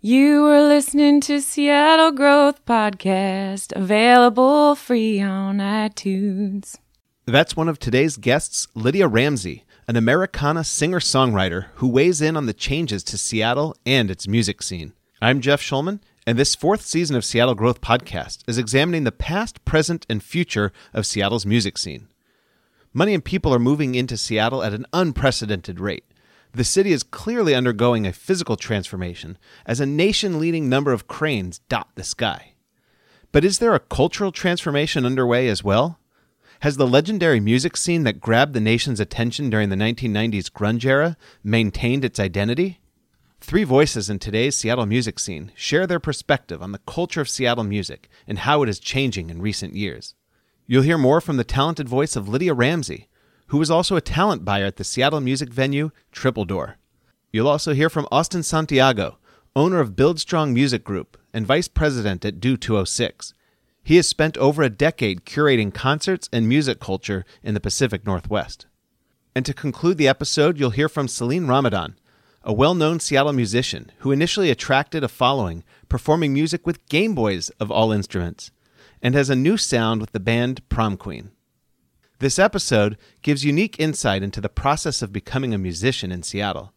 You are listening to Seattle Growth Podcast, available free on iTunes. That's one of today's guests, Lydia Ramsey, an Americana singer songwriter who weighs in on the changes to Seattle and its music scene. I'm Jeff Schulman, and this fourth season of Seattle Growth Podcast is examining the past, present, and future of Seattle's music scene. Money and people are moving into Seattle at an unprecedented rate. The city is clearly undergoing a physical transformation as a nation leading number of cranes dot the sky. But is there a cultural transformation underway as well? Has the legendary music scene that grabbed the nation's attention during the 1990s grunge era maintained its identity? Three voices in today's Seattle music scene share their perspective on the culture of Seattle music and how it is changing in recent years. You'll hear more from the talented voice of Lydia Ramsey, who was also a talent buyer at the Seattle music venue Triple Door. You'll also hear from Austin Santiago, owner of BuildStrong Music Group and vice president at Do206. He has spent over a decade curating concerts and music culture in the Pacific Northwest. And to conclude the episode, you'll hear from Celene Ramadan, a well known Seattle musician who initially attracted a following performing music with Game Boys of all instruments, and has a new sound with the band Prom Queen. This episode gives unique insight into the process of becoming a musician in Seattle.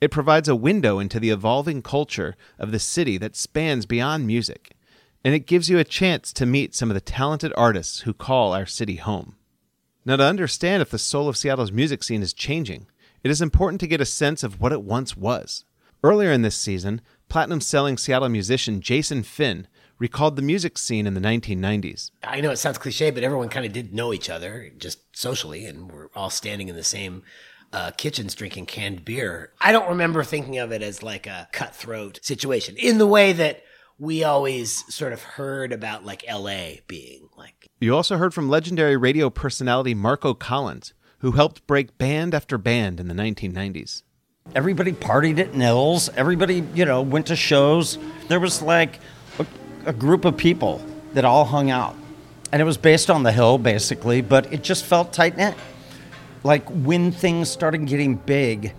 It provides a window into the evolving culture of the city that spans beyond music, and it gives you a chance to meet some of the talented artists who call our city home. Now, to understand if the soul of Seattle's music scene is changing, it is important to get a sense of what it once was. Earlier in this season, platinum selling Seattle musician Jason Finn recalled the music scene in the 1990s. I know it sounds cliche, but everyone kind of did know each other just socially, and we're all standing in the same uh, kitchens drinking canned beer. I don't remember thinking of it as like a cutthroat situation in the way that we always sort of heard about like LA being like. You also heard from legendary radio personality Marco Collins, who helped break band after band in the 1990s. Everybody partied at Nils. Everybody, you know, went to shows. There was like a, a group of people that all hung out. And it was based on the hill, basically, but it just felt tight knit. Like when things started getting big,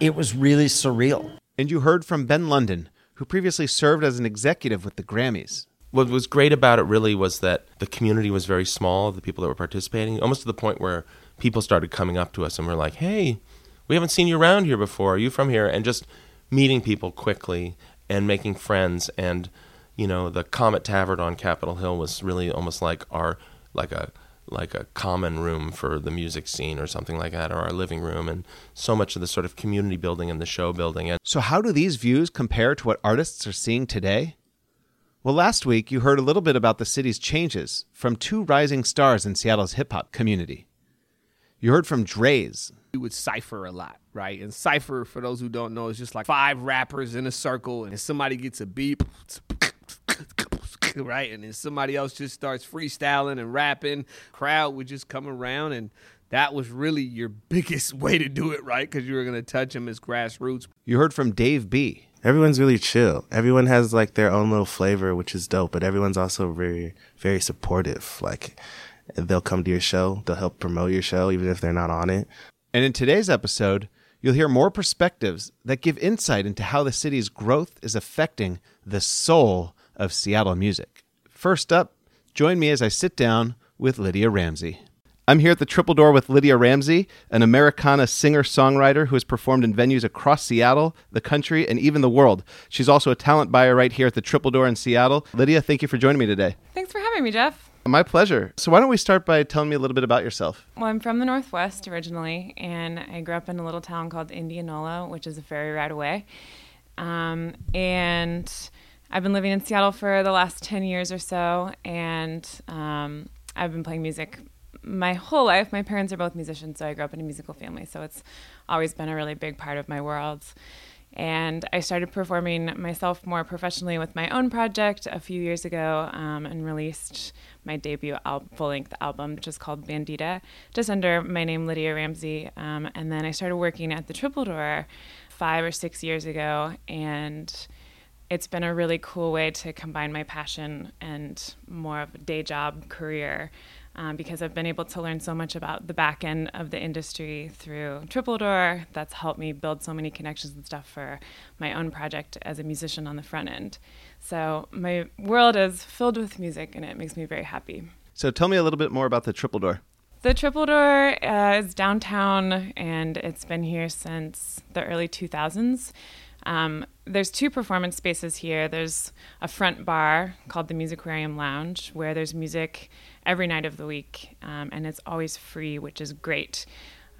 it was really surreal. And you heard from Ben London, who previously served as an executive with the Grammys. What was great about it really was that the community was very small, the people that were participating, almost to the point where people started coming up to us and were like, hey, we haven't seen you around here before. Are you from here? And just meeting people quickly and making friends. And, you know, the Comet Tavern on Capitol Hill was really almost like our, like a, like a common room for the music scene or something like that, or our living room, and so much of the sort of community building and the show building. And So, how do these views compare to what artists are seeing today? Well, last week you heard a little bit about the city's changes from two rising stars in Seattle's hip hop community. You heard from Dre's, we would cipher a lot, right? And cipher, for those who don't know, is just like five rappers in a circle, and somebody gets a beep, right? And then somebody else just starts freestyling and rapping. Crowd would just come around, and that was really your biggest way to do it, right? Because you were going to touch them as grassroots. you heard from Dave B. Everyone's really chill. Everyone has like their own little flavor, which is dope, but everyone's also very, very supportive. Like they'll come to your show, they'll help promote your show, even if they're not on it. And in today's episode, you'll hear more perspectives that give insight into how the city's growth is affecting the soul of Seattle music. First up, join me as I sit down with Lydia Ramsey. I'm here at the Triple Door with Lydia Ramsey, an Americana singer songwriter who has performed in venues across Seattle, the country, and even the world. She's also a talent buyer right here at the Triple Door in Seattle. Lydia, thank you for joining me today. Thanks for having me, Jeff. My pleasure. So, why don't we start by telling me a little bit about yourself? Well, I'm from the Northwest originally, and I grew up in a little town called Indianola, which is a ferry ride away. Um, and I've been living in Seattle for the last 10 years or so, and um, I've been playing music my whole life. My parents are both musicians, so I grew up in a musical family, so it's always been a really big part of my world. And I started performing myself more professionally with my own project a few years ago um, and released my debut al- full length album, which is called Bandita, just under my name, Lydia Ramsey. Um, and then I started working at the Triple Door five or six years ago. And it's been a really cool way to combine my passion and more of a day job career um, because I've been able to learn so much about the back end of the industry through Triple Door. That's helped me build so many connections and stuff for my own project as a musician on the front end. So my world is filled with music, and it makes me very happy. So tell me a little bit more about the Triple Door. The Triple Door uh, is downtown, and it's been here since the early 2000s. Um, there's two performance spaces here. There's a front bar called the Musicquarium Lounge, where there's music every night of the week, um, and it's always free, which is great.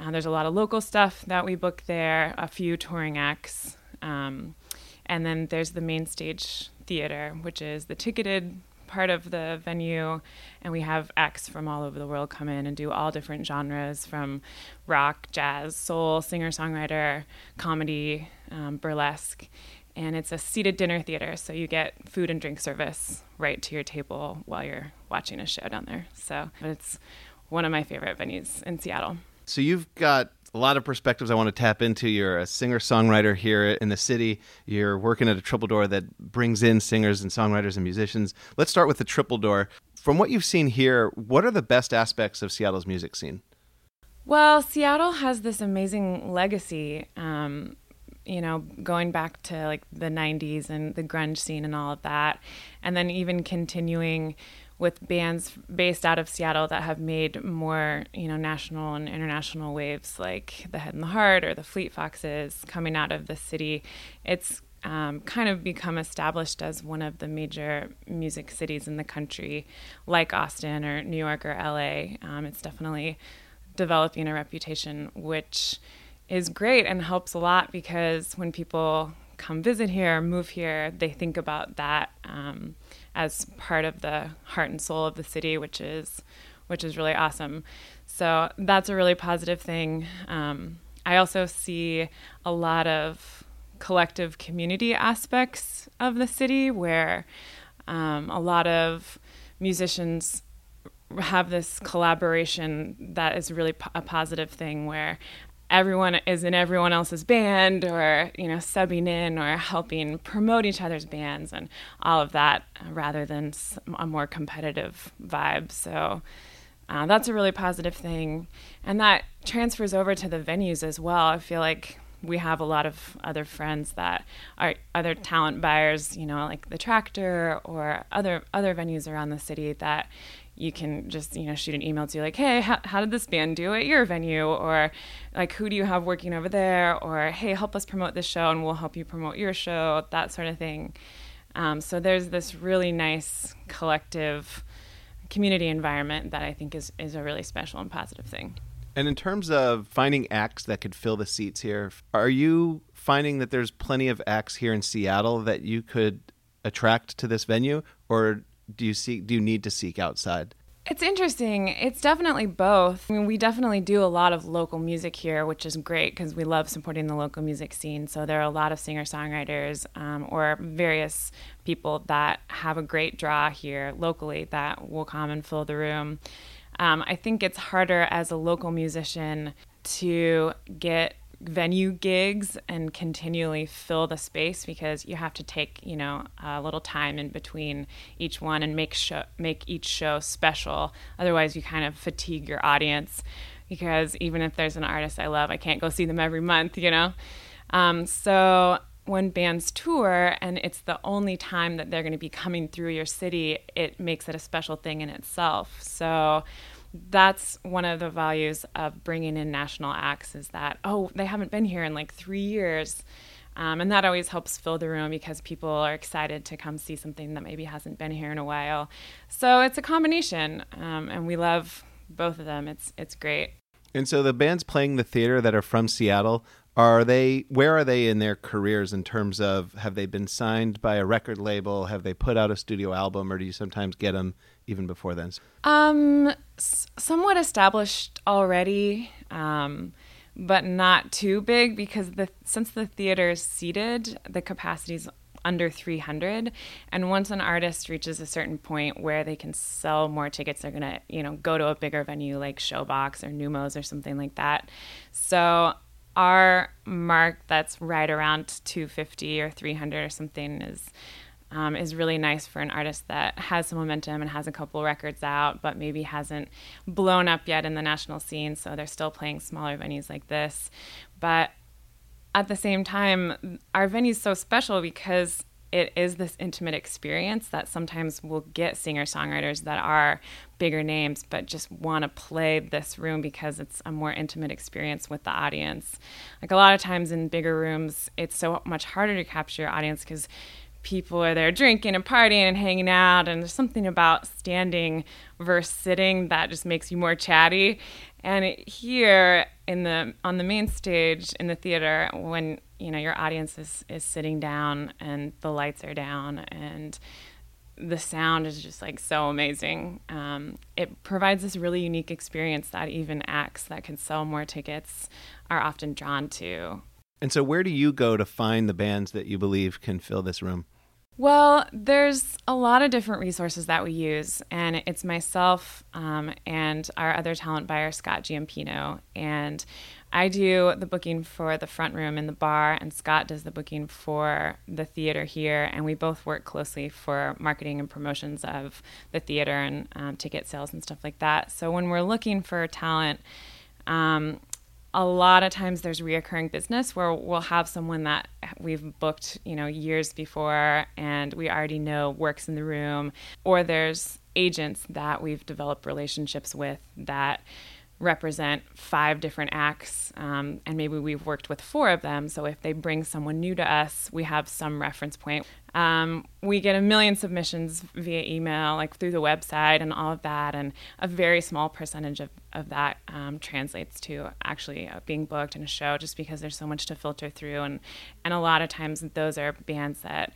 Uh, there's a lot of local stuff that we book there, a few touring acts, um, and then there's the main stage theater, which is the ticketed part of the venue, and we have acts from all over the world come in and do all different genres from rock, jazz, soul, singer songwriter, comedy, um, burlesque. And it's a seated dinner theater, so you get food and drink service right to your table while you're watching a show down there. So it's one of my favorite venues in Seattle. So you've got a lot of perspectives I want to tap into. You're a singer songwriter here in the city. You're working at a triple door that brings in singers and songwriters and musicians. Let's start with the triple door. From what you've seen here, what are the best aspects of Seattle's music scene? Well, Seattle has this amazing legacy. Um, you know, going back to like the 90s and the grunge scene and all of that. And then even continuing with bands based out of Seattle that have made more, you know, national and international waves like the Head and the Heart or the Fleet Foxes coming out of the city. It's um, kind of become established as one of the major music cities in the country, like Austin or New York or LA. Um, it's definitely developing a reputation, which is great and helps a lot because when people come visit here, move here, they think about that. Um, as part of the heart and soul of the city, which is which is really awesome. So that's a really positive thing. Um, I also see a lot of collective community aspects of the city where um, a lot of musicians have this collaboration that is really a positive thing where everyone is in everyone else's band or you know subbing in or helping promote each other's bands and all of that rather than a more competitive vibe. So uh, that's a really positive thing. And that transfers over to the venues as well. I feel like we have a lot of other friends that are other talent buyers you know like the tractor or other other venues around the city that you can just you know shoot an email to like hey how, how did this band do at your venue? Or like who do you have working over there? Or hey help us promote this show and we'll help you promote your show that sort of thing. Um, so there's this really nice collective community environment that i think is, is a really special and positive thing. And in terms of finding acts that could fill the seats here are you finding that there's plenty of acts here in seattle that you could attract to this venue? Or do you seek do you need to seek outside? It's interesting. It's definitely both. I mean, we definitely do a lot of local music here, which is great because we love supporting the local music scene. So there are a lot of singer songwriters um, or various people that have a great draw here locally that will come and fill the room. Um, I think it's harder as a local musician to get venue gigs and continually fill the space because you have to take you know a little time in between each one and make show make each show special. Otherwise you kind of fatigue your audience because even if there's an artist I love I can't go see them every month you know? Um, so when bands tour and it's the only time that they're going to be coming through your city it makes it a special thing in itself. So that's one of the values of bringing in national acts is that oh they haven't been here in like three years. Um, and that always helps fill the room because people are excited to come see something that maybe hasn't been here in a while. So it's a combination um, and we love both of them. It's it's great. And so the bands playing the theater that are from seattle are they where are they in their careers in terms of have they been signed by a record label? Have they put out a studio album or do you sometimes get them even before then? Um, s- somewhat established already, um, but not too big because the since the theater is seated, the capacity is under 300 and once an artist reaches a certain point where they can sell more tickets they're going to you know go to a bigger venue like showbox or Neumos or something like that so our mark that's right around 250 or 300 or something is um, is really nice for an artist that has some momentum and has a couple records out, but maybe hasn't blown up yet in the national scene. So they're still playing smaller venues like this. But at the same time, our venue is so special because it is this intimate experience that sometimes will get singer songwriters that are bigger names but just want to play this room because it's a more intimate experience with the audience. Like a lot of times in bigger rooms, it's so much harder to capture your audience because people are there drinking and partying and hanging out and there's something about standing versus sitting that just makes you more chatty. And here in the on the main stage in the theater when you know your audience is, is sitting down and the lights are down and the sound is just like so amazing um, it provides this really unique experience that even acts that can sell more tickets are often drawn to And so, where do you go to find the bands that you believe can fill this room? Well, there's a lot of different resources that we use, and it's myself um, and our other talent buyer, Scott Giampino. And I do the booking for the front room in the bar, and Scott does the booking for the theater here. And we both work closely for marketing and promotions of the theater and um, ticket sales and stuff like that. So when we're looking for talent, um, a lot of times there's reoccurring business where we'll have someone that we've booked, you know, years before and we already know works in the room, or there's agents that we've developed relationships with that represent five different acts, um, and maybe we've worked with four of them. So if they bring someone new to us, we have some reference point. Um, we get a million submissions via email, like through the website and all of that, and a very small percentage of, of that um, translates to actually uh, being booked in a show just because there's so much to filter through. And, and a lot of times those are bands that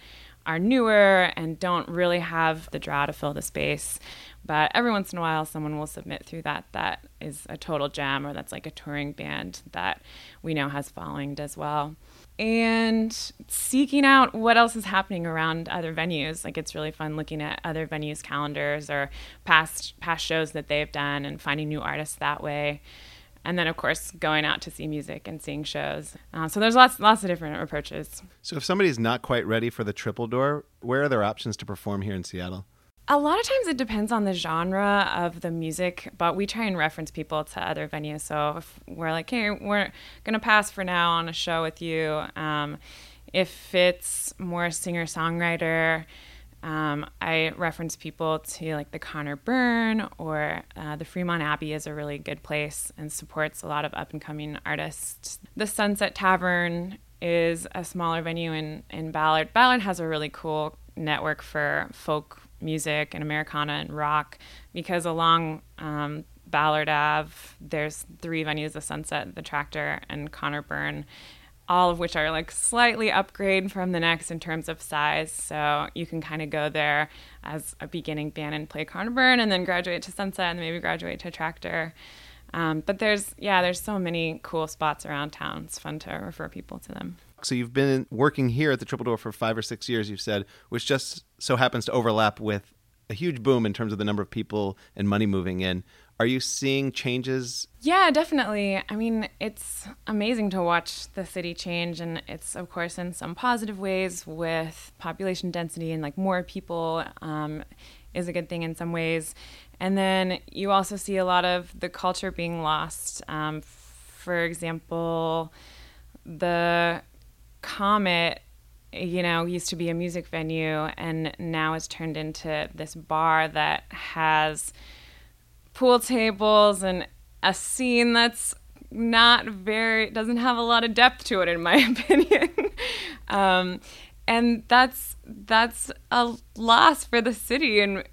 are newer and don't really have the draw to fill the space. But every once in a while, someone will submit through that that is a total gem or that's like a touring band that we know has following as well. And seeking out what else is happening around other venues. Like it's really fun looking at other venues' calendars or past past shows that they've done and finding new artists that way and then of course going out to see music and seeing shows. Uh, so there's lots lots of different approaches. So, if somebody's not quite ready for the triple door, where are their options to perform here in Seattle? A lot of times it depends on the genre of the music, but we try and reference people to other venues. So if we're like, hey, we're gonna pass for now on a show with you. Um, if it's more singer songwriter, um, I reference people to like the Conor Byrne or uh, the Fremont Abbey is a really good place and supports a lot of up and coming artists. The Sunset Tavern is a smaller venue in, in Ballard. Ballard has a really cool network for folk music and Americana and rock because along um, Ballard Ave, there's three venues the Sunset, the Tractor, and Conor Byrne all of which are like slightly upgrade from the next in terms of size. So you can kind of go there as a beginning band and play Conor Byrne and then graduate to Sunset and maybe graduate to Tractor. Um, but there's, yeah, there's so many cool spots around town. It's fun to refer people to them. So you've been working here at the Triple Door for five or six years, you've said, which just so happens to overlap with a huge boom in terms of the number of people and money moving in. Are you seeing changes? Yeah, definitely. I mean, it's amazing to watch the city change, and it's, of course, in some positive ways with population density and like more people um, is a good thing in some ways. And then you also see a lot of the culture being lost. Um, for example, the Comet you know, used to be a music venue and now has turned into this bar that has pool tables and a scene that's not very doesn't have a lot of depth to it in my opinion. Um, and that's that's a loss for the city and,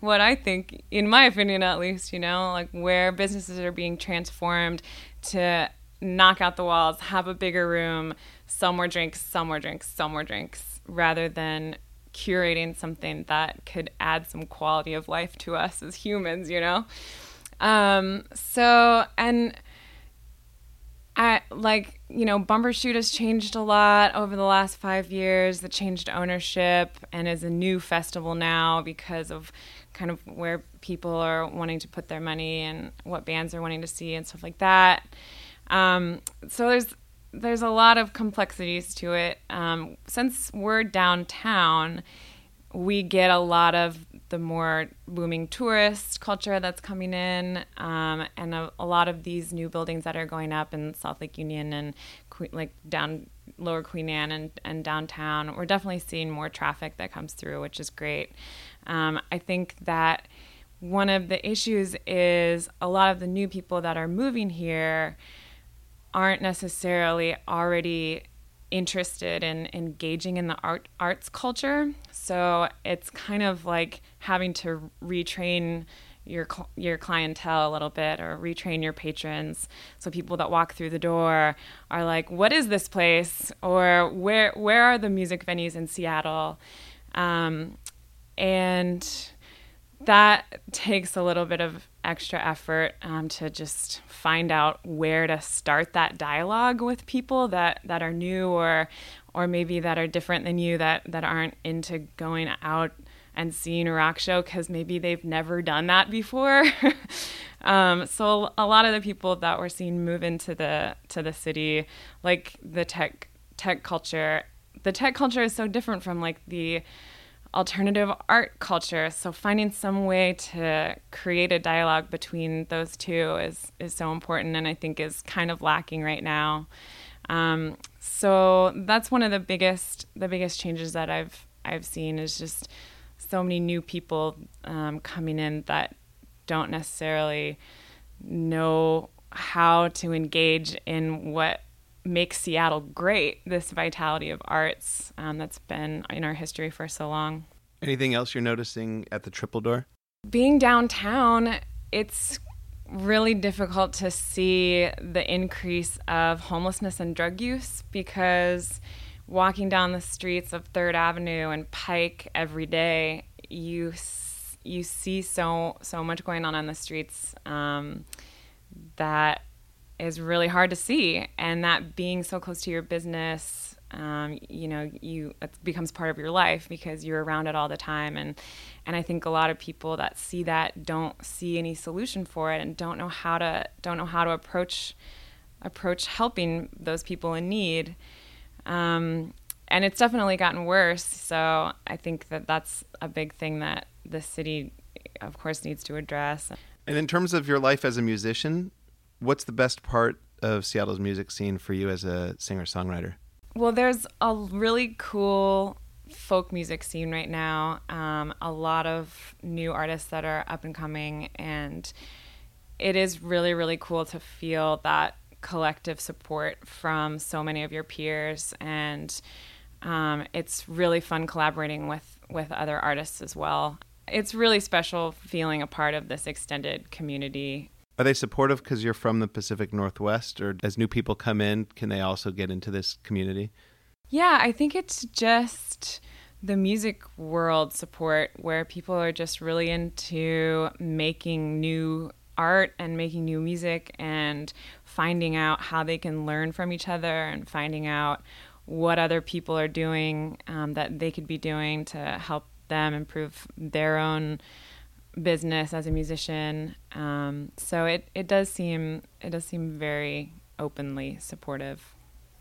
what i think in my opinion at least you know like where businesses are being transformed to knock out the walls have a bigger room sell more drinks sell more drinks sell more drinks rather than curating something that could add some quality of life to us as humans, you know? Um, so, and I like, you know, Bumbershoot has changed a lot over the last five years. It changed ownership and is a new festival now because of kind of where people are wanting to put their money and what bands are wanting to see and stuff like that. Um, so there's there's a lot of complexities to it. Um, since we're downtown, we get a lot of the more booming tourist culture that's coming in, um, and a, a, lot of these new buildings that are going up in South Lake Union and que- like down Lower Queen Anne and, and downtown. We're definitely seeing more traffic that comes through, which is great. Um, I think that one of the issues is a lot of the new people that are moving here aren't necessarily already interested in engaging in the art arts culture. So it's kind of like having to retrain your your clientele a little bit or retrain your patrons. So people that walk through the door are like, "What is this place?" or "Where where are the music venues in Seattle?" Um, and that takes a little bit of extra effort um, to just find out where to start that dialogue with people that, that are new or or maybe that are different than you that, that aren't into going out and seeing a rock show because maybe they've never done that before. um, so a lot of the people that we're seeing move into the to the city, like the tech tech culture, the tech culture is so different from like the alternative art culture. So finding some way to create a dialogue between those two is is so important, and I think is kind of lacking right now. Um, so that's one of the biggest the biggest changes that I've I've seen is just so many new people um, coming in that don't necessarily know how to engage in what makes Seattle great, this vitality of arts um, that's been in our history for so long. Anything else you're noticing at the Triple Door? Being downtown, it's really difficult to see the increase of homelessness and drug use because walking down the streets of Third Avenue and Pike every day, you you see so so much going on on the streets um, that is really hard to see, and that being so close to your business, um, you know, you it becomes part of your life because you're around it all the time, and and I think a lot of people that see that don't see any solution for it and don't know how to don't know how to approach approach helping those people in need. Um, and it's definitely gotten worse. So I think that that's a big thing that the city, of course, needs to address. And in terms of your life as a musician, what's the best part of Seattle's music scene for you as a singer songwriter? Well, there's a really cool folk music scene right now. Um, a lot of new artists that are up and coming, and it is really, really cool to feel that collective support from so many of your peers. And um, it's really fun collaborating with, with other artists as well. It's really special feeling a part of this extended community are they supportive because you're from the Pacific Northwest, or as new people come in, can they also get into this community? Yeah, I think it's just the music world support where people are just really into making new art and making new music and finding out how they can learn from each other and finding out what other people are doing um, that they could be doing to help them improve their own business as a musician. Um, so it, it does seem it does seem very openly supportive.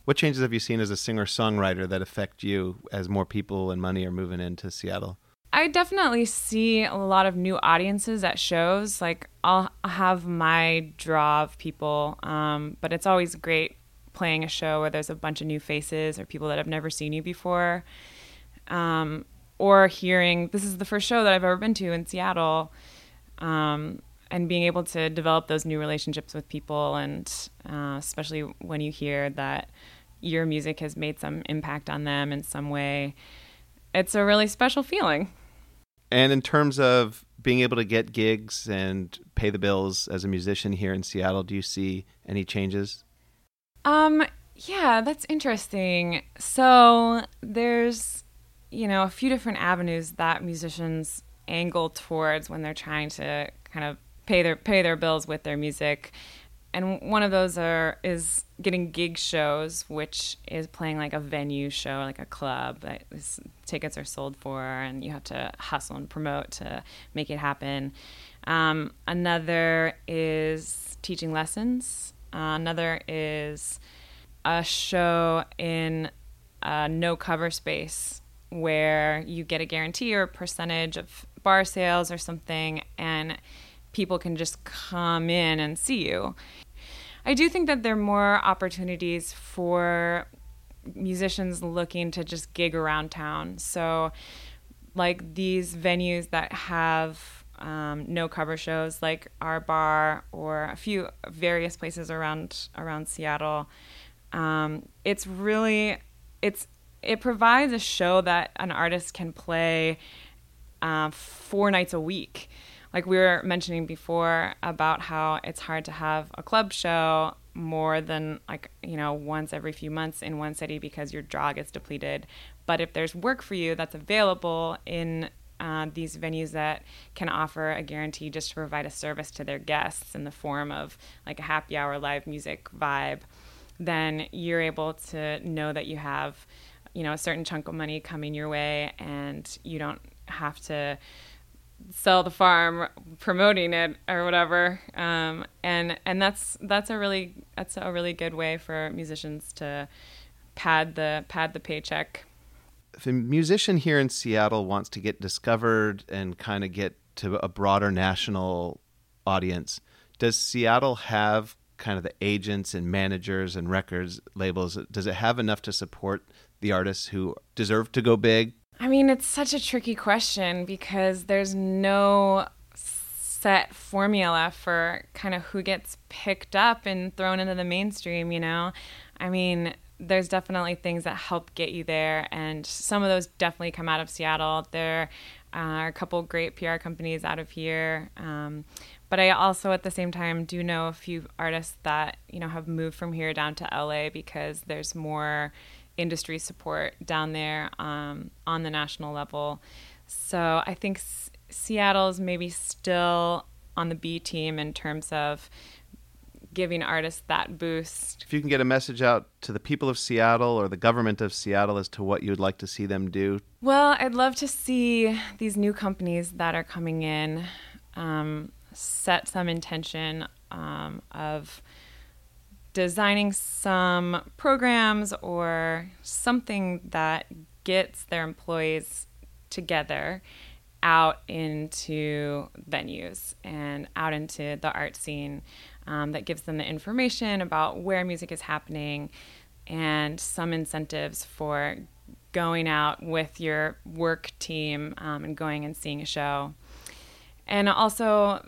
What changes have you seen as a singer songwriter that affect you as more people and money are moving into Seattle? I definitely see a lot of new audiences at shows. Like I'll have my draw of people, um, but it's always great playing a show where there's a bunch of new faces or people that have never seen you before. Um, or hearing this is the first show that I've ever been to in Seattle, um, and being able to develop those new relationships with people, and uh, especially when you hear that your music has made some impact on them in some way, it's a really special feeling. And in terms of being able to get gigs and pay the bills as a musician here in Seattle, do you see any changes? Um, yeah, that's interesting. So there's you know, a few different avenues that musicians angle towards when they're trying to kind of pay their pay their bills with their music. And one of those are is getting gig shows, which is playing like a venue show, like a club that is, tickets are sold for, and you have to hustle and promote to make it happen. Um, another is teaching lessons. Uh, another is a show in a no cover space where you get a guarantee or a percentage of bar sales or something, and people can just come in and see you. I do think that there are more opportunities for musicians looking to just gig around town. So, like these venues that have um, no cover shows, like our bar or a few various places around around Seattle, um, it's really it's it provides a show that an artist can play uh, four nights a week. Like we were mentioning before about how it's hard to have a club show more than like you know once every few months in one city because your draw gets depleted. But if there's work for you that's available in uh, these venues that can offer a guarantee just to provide a service to their guests in the form of like a happy hour live music vibe then you're able to know that you have you know a certain chunk of money coming your way and you don't have to sell the farm promoting it or whatever. Um, and and that's that's a really that's a really good way for musicians to pad the pad the paycheck. If a musician here in Seattle wants to get discovered and kind of get to a broader national audience does Seattle have kind of the agents and managers and records labels? Does it have enough to support the artists who deserve to go big I mean, it's such a tricky question because there's no set formula for kind of who gets picked up and thrown into the mainstream, you know? I mean, there's definitely things that help get you there, and some of those definitely come out of Seattle. There are a couple great PR companies out of here. Um, but I also, at the same time, do know a few artists that, you know, have moved from here down to LA because there's more industry support down there um, on the national level. So I think S- Seattle is maybe still on the B team in terms of giving artists that boost. If you can get a message out to the people of Seattle or the government of Seattle as to what you'd like to see them do. Well, I'd love to see these new companies that are coming in um, set some intention um, of designing some programs or something that gets their employees together out into venues and out into the art scene um, that gives them the information about where music is happening and some incentives for going out with your work team um, and going and seeing a show. And also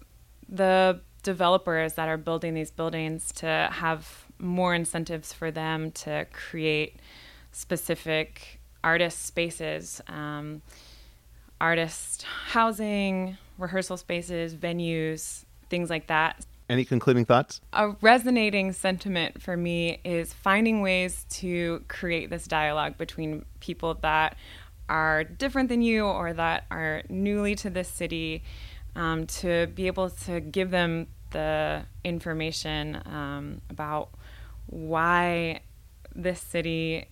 the developers that are building these buildings to have more incentives for them to create specific artist spaces, um, artist housing, rehearsal spaces, venues, things like that. Any concluding thoughts? A resonating sentiment for me is finding ways to create this dialogue between people that are different than you or that are newly to this city um, to be able to give them the information um, about why this city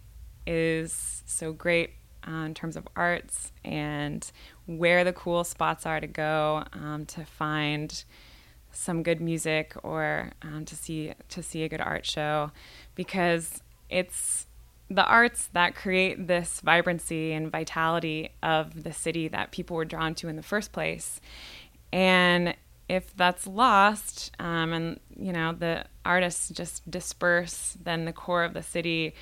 is so great uh, in terms of arts and where the cool spots are to go um, to find some good music or um, to see to see a good art show. Because it's the arts that create this vibrancy and vitality of the city that people were drawn to in the first place. And if that's lost um, and you know the artists just disperse then the core of the city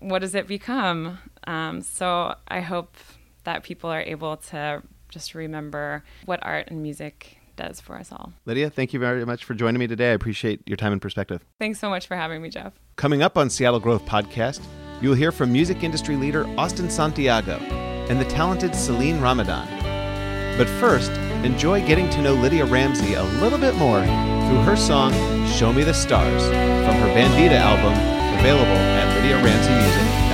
what does it become? Um, so i hope that people are able to just remember what art and music does for us all. Lydia thank you very much for joining me today. I appreciate your time and perspective. Thanks so much for having me jeff. Coming up on seattle growth podcast you'll hear from music industry leader austin santiago and the talented celene ramadan. But first enjoy getting to know Lydia Ramsey a little bit more through her song Show Me the Stars from her Bandita album, available at lydiaramseymusic.com.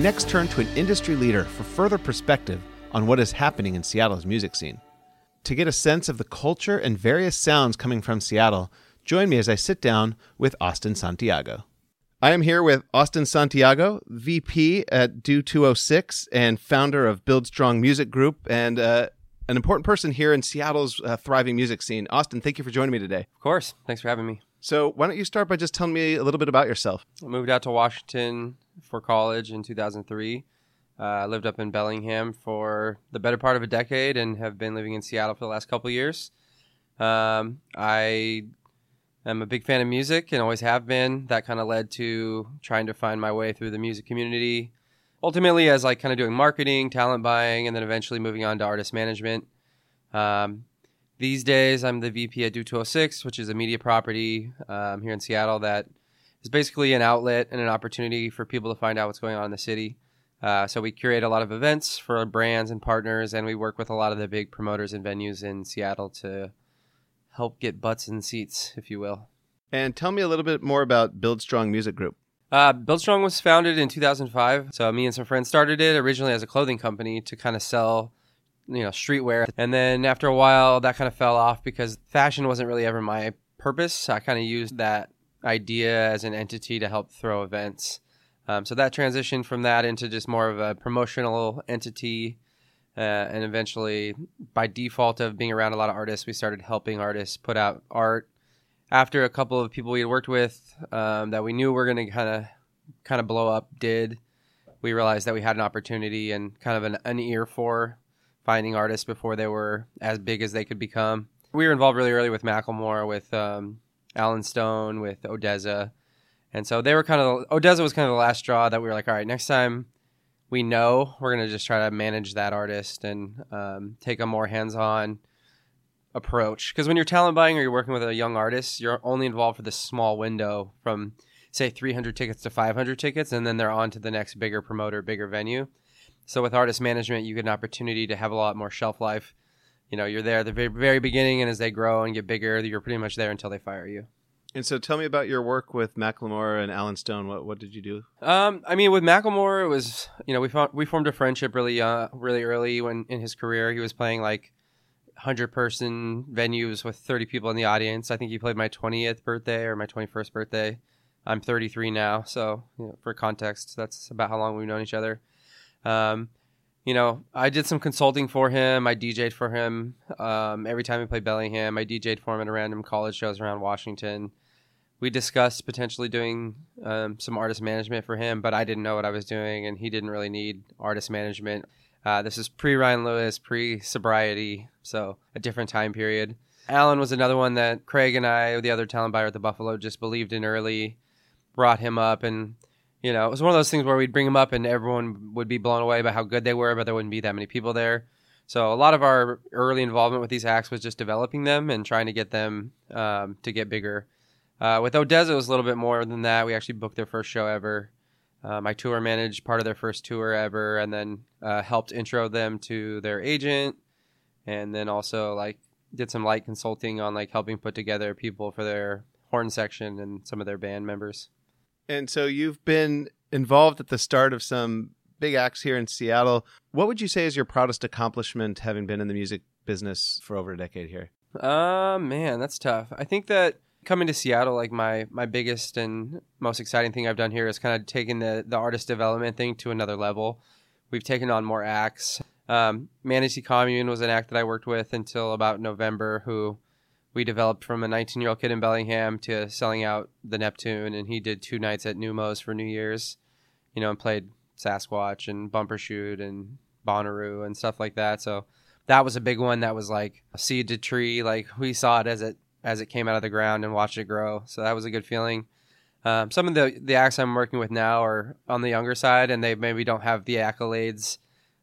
next turn to an industry leader for further perspective on what is happening in Seattle's music scene. To get a sense of the culture and various sounds coming from Seattle, join me as I sit down with Austin Santiago. I am here with Austin Santiago, VP at Do206 and founder of BuildStrong Music Group, and uh, an important person here in Seattle's uh, thriving music scene. Austin, thank you for joining me today. Of course. Thanks for having me. So, why don't you start by just telling me a little bit about yourself? I moved out to Washington for college in 2003. Uh, I lived up in Bellingham for the better part of a decade and have been living in Seattle for the last couple years. Um, I am a big fan of music and always have been. That kind of led to trying to find my way through the music community. Ultimately, as like kind of doing marketing, talent buying, and then eventually moving on to artist management. Um, these days, I'm the VP at Do206, which is a media property um, here in Seattle that is basically an outlet and an opportunity for people to find out what's going on in the city. Uh, so we curate a lot of events for brands and partners, and we work with a lot of the big promoters and venues in Seattle to help get butts in seats, if you will. And tell me a little bit more about BuildStrong Music Group. Uh, BuildStrong was founded in 2005. So me and some friends started it originally as a clothing company to kind of sell, you know, streetwear. And then after a while, that kind of fell off because fashion wasn't really ever my purpose. I kind of used that idea as an entity to help throw events. Um, so that transitioned from that into just more of a promotional entity. Uh, and eventually, by default of being around a lot of artists, we started helping artists put out art. After a couple of people we had worked with um, that we knew were going to kind of kind of blow up did, we realized that we had an opportunity and kind of an, an ear for finding artists before they were as big as they could become. We were involved really early with Macklemore, with um, Allen Stone, with ODESZA. And so they were kind of, ODESZA was kind of the last straw that we were like, all right, next time we know, we're to just try to manage that artist and um, take a more hands on approach. Because when you're talent buying or you're working with a young artist, you're only involved for this small window from, say, 300 tickets to 500 tickets, and then they're on to the next bigger promoter, bigger venue. So with artist management, you get an opportunity to have a lot more shelf life. You know, you're there at the very, very beginning, and as they grow and get bigger, you're pretty much there until they fire you. And so, tell me about your work with Macklemore and Allen Stone. What what did you do? Um, I mean, with Macklemore, it was you know we found, we formed a friendship really uh, really early when in his career he was playing like hundred person venues with thirty people in the audience. I think he played my twentieth birthday or my twenty first birthday. I'm 33 now, so you know, for context, that's about how long we've known each other. Um, you know, I did some consulting for him. I DJ'd for him um, every time he played Bellingham. I DJ'd for him at random college shows around Washington. We discussed potentially doing um, some artist management for him, but I didn't know what I was doing, and he didn't really need artist management. Uh, this is pre Ryan Lewis, pre sobriety, so a different time period. Allen was another one that Craig and I, the other talent buyer at the Buffalo, just believed in early, brought him up, and you know, it was one of those things where we'd bring them up and everyone would be blown away by how good they were, but there wouldn't be that many people there. So a lot of our early involvement with these acts was just developing them and trying to get them um, to get bigger. Uh, with ODESZA, it was a little bit more than that. We actually booked their first show ever. Um, I tour managed part of their first tour ever, and then uh, helped intro them to their agent, and then also like did some light consulting on like helping put together people for their horn section and some of their band members. And so, you've been involved at the start of some big acts here in Seattle. What would you say is your proudest accomplishment, having been in the music business for over a decade here? Uh, man, that's tough. I think that coming to Seattle, like my my biggest and most exciting thing I've done here is kind of taking the the artist development thing to another level. We've taken on more acts. Um, Manatee Commune was an act that I worked with until about November, who we developed from a 19 year old kid in Bellingham to selling out the Neptune, and he did two nights at Neumos for New Year's, you know, and played Sasquatch and Bumbershoot and Bonnaroo and stuff like that. So that was a big one. That was like seed to tree. Like we saw it as it as it came out of the ground and watched it grow. So that was a good feeling. Um, some of the the acts I'm working with now are on the younger side, and they maybe don't have the accolades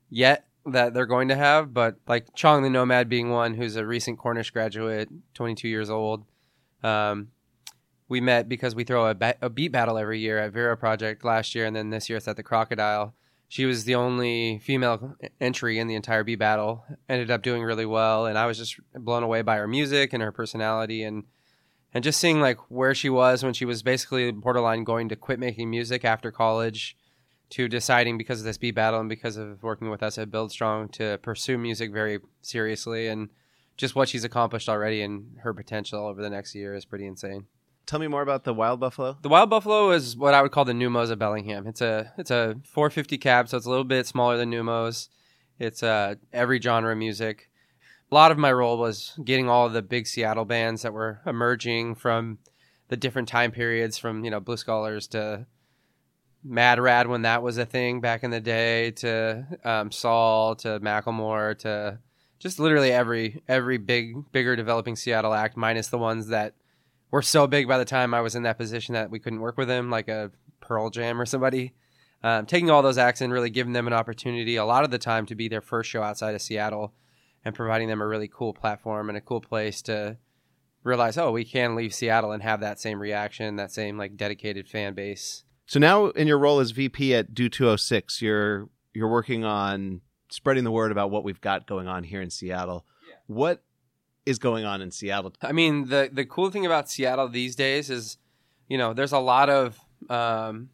yet that they're going to have. But like Chong the Nomad being one, who's a recent Cornish graduate, 22 years old. Um, we met because we throw a, ba- a beat battle every year at Vera Project last year, and then this year it's at the Crocodile. She was the only female entry in the entire beat battle. Ended up doing really well, and I was just blown away by her music and her personality and and just seeing like where she was when she was basically borderline going to quit making music after college to deciding because of this beat battle and because of working with us at BuildStrong to pursue music very seriously and just what she's accomplished already and her potential over the next year is pretty insane. Tell me more about the Wild Buffalo. The Wild Buffalo is what I would call the Neumos of Bellingham. It's a it's a 450 cab, so it's a little bit smaller than Neumos. It's uh, every genre of music. A lot of my role was getting all of the big Seattle bands that were emerging from the different time periods, from you know Blue Scholars to Mad Rad when that was a thing back in the day, to um, Sol, to Macklemore, to just literally every every big bigger developing Seattle act, minus the ones that were so big by the time I was in that position that we couldn't work with them, like a Pearl Jam or somebody. Um, taking all those acts and really giving them an opportunity a lot of the time to be their first show outside of Seattle and providing them a really cool platform and a cool place to realize, oh, we can leave Seattle and have that same reaction, that same like dedicated fan base. So now, in your role as VP at Do206, you're you're working on spreading the word about what we've got going on here in Seattle. What is going on in Seattle? I mean, the the cool thing about Seattle these days is, you know, there's a lot of um,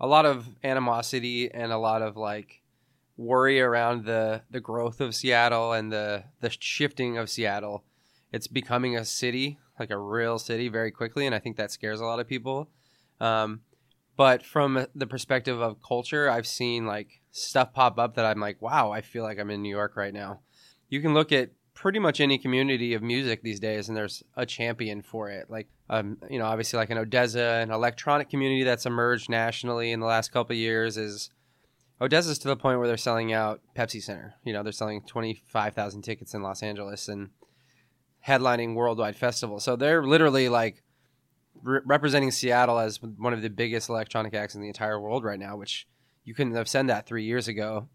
a lot of animosity and a lot of like worry around the the growth of Seattle and the the shifting of Seattle. It's becoming a city, like a real city, very quickly, and I think that scares a lot of people. Um, but from the perspective of culture, I've seen like stuff pop up that I'm like, wow, I feel like I'm in New York right now. You can look at pretty much any community of music these days, and there's a champion for it. Like, um, you know, obviously like an ODESZA, an electronic community that's emerged nationally in the last couple years is ODESZA's to the point where they're selling out Pepsi Center. You know, they're selling 25,000 tickets in Los Angeles and headlining worldwide festivals. So they're literally like re- representing Seattle as one of the biggest electronic acts in the entire world right now, which you couldn't have said that three years ago.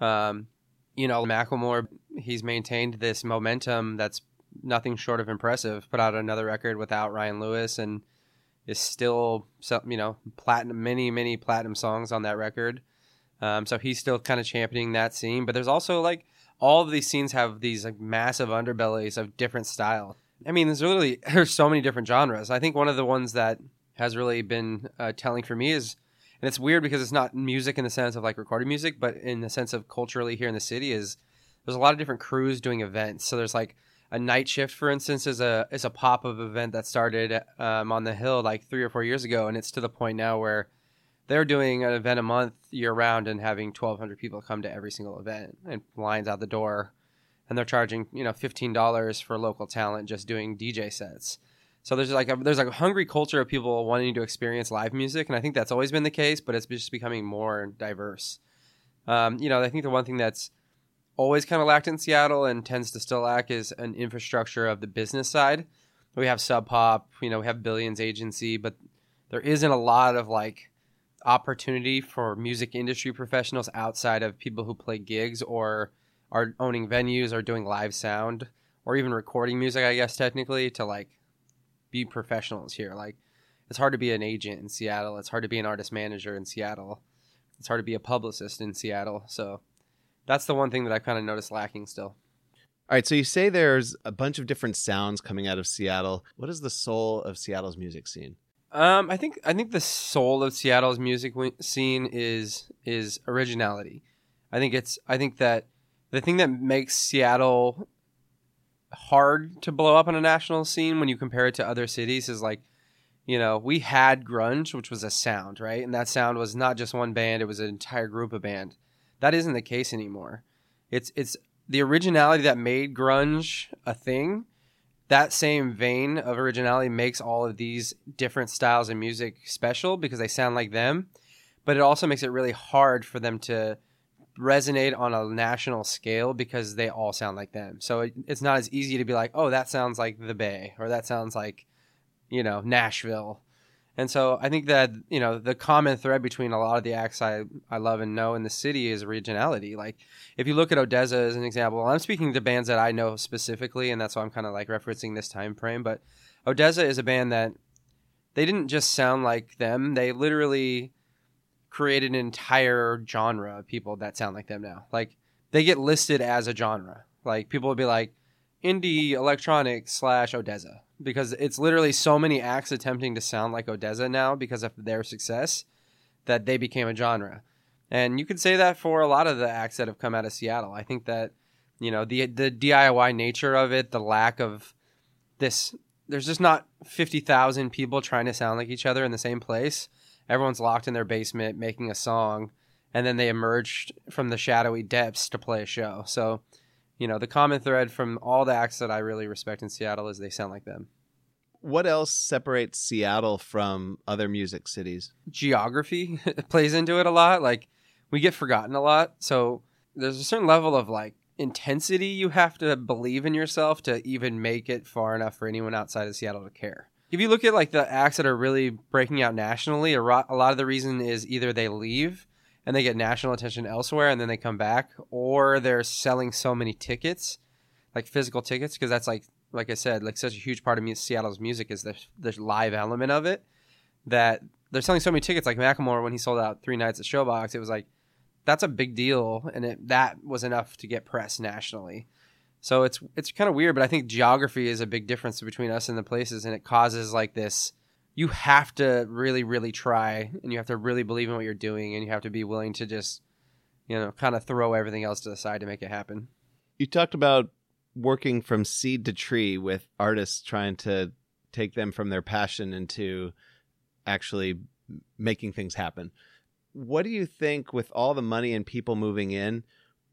Um, you know, Macklemore, he's maintained this momentum that's nothing short of impressive. Put out another record without Ryan Lewis and is still, you know, platinum, many, many platinum songs on that record. Um, so he's still kind of championing that scene. But there's also like all of these scenes have these like massive underbellies of different style. I mean, there's really there's so many different genres. I think one of the ones that has really been uh, telling for me is, and it's weird because it's not music in the sense of like recorded music, but in the sense of culturally here in the city is there's a lot of different crews doing events. So there's like a night shift, for instance, is a is a pop up event that started um, on the hill like three or four years ago, and it's to the point now where they're doing an event a month year round and having 1,200 people come to every single event and lines out the door, and they're charging you know fifteen dollars for local talent just doing DJ sets. So there's like a, there's like a hungry culture of people wanting to experience live music, and I think that's always been the case, but it's just becoming more diverse. Um, you know, I think the one thing that's always kind of lacked in Seattle and tends to still lack is an infrastructure of the business side. We have Sub Pop, you know, we have Billions Agency, but there isn't a lot of like opportunity for music industry professionals outside of people who play gigs or are owning venues or doing live sound or even recording music, I guess technically to like be professionals here. Like it's hard to be an agent in Seattle. It's hard to be an artist manager in Seattle. It's hard to be a publicist in Seattle. So that's the one thing that I kind of noticed lacking still. All right, so you say there's a bunch of different sounds coming out of Seattle. What is the soul of Seattle's music scene? Um, I think I think the soul of Seattle's music scene is is originality. I think it's I think that the thing that makes Seattle hard to blow up on a national scene when you compare it to other cities is like you know we had grunge which was a sound right? And that sound was not just one band it was an entire group of band. That isn't the case anymore. It's it's the originality that made grunge a thing that same vein of originality makes all of these different styles of music special because they sound like them but it also makes it really hard for them to resonate on a national scale because they all sound like them so it, it's not as easy to be like oh that sounds like the bay or that sounds like you know nashville and so I think that you know the common thread between a lot of the acts I, I love and know in the city is regionality. Like if you look at ODESZA as an example, I'm speaking to bands that I know specifically, and that's why I'm kind of like referencing this time frame. But ODESZA is a band that they didn't just sound like them; they literally created an entire genre of people that sound like them now. Like they get listed as a genre. Like people would be like indie electronic slash ODESZA because it's literally so many acts attempting to sound like ODESZA now because of their success that they became a genre. And you could say that for a lot of the acts that have come out of Seattle. I think that you know the the DIY nature of it, the lack of this there's just not 50,000 people trying to sound like each other in the same place. Everyone's locked in their basement making a song and then they emerged from the shadowy depths to play a show. So, you know, the common thread from all the acts that I really respect in Seattle is they sound like them. What else separates Seattle from other music cities? Geography plays into it a lot. Like we get forgotten a lot. So there's a certain level of like intensity you have to believe in yourself to even make it far enough for anyone outside of Seattle to care. If you look at like the acts that are really breaking out nationally, a, ro- a lot of the reason is either they leave and they get national attention elsewhere and then they come back or they're selling so many tickets, like physical tickets because that's like like I said, like such a huge part of mu- Seattle's music is the the live element of it that they're selling so many tickets like Macklemore when he sold out 3 nights at Showbox, it was like that's a big deal and it, that was enough to get press nationally so it's it's kind of weird but i think geography is a big difference between us and the places and it causes like this you have to really really try and you have to really believe in what you're doing and you have to be willing to just you know kind of throw everything else to the side to make it happen You talked about working from seed to tree with artists trying to take them from their passion into actually making things happen. What do you think with all the money and people moving in?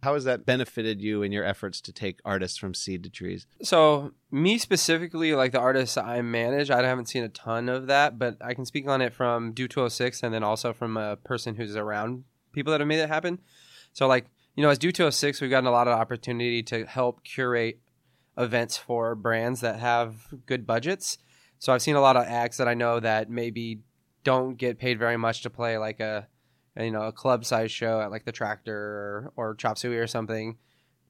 How has that benefited you in your efforts to take artists from seed to trees? So me specifically, like the artists I manage, I haven't seen a ton of that, but I can speak on it from Do206 and then also from a person who's around people that have made it happen. So like, you know, as Do206, we've gotten a lot of opportunity to help curate events for brands that have good budgets. So I've seen a lot of acts that I know that maybe don't get paid very much to play like a, a, you know, a club size show at like the Tractor or, Chop Suey or something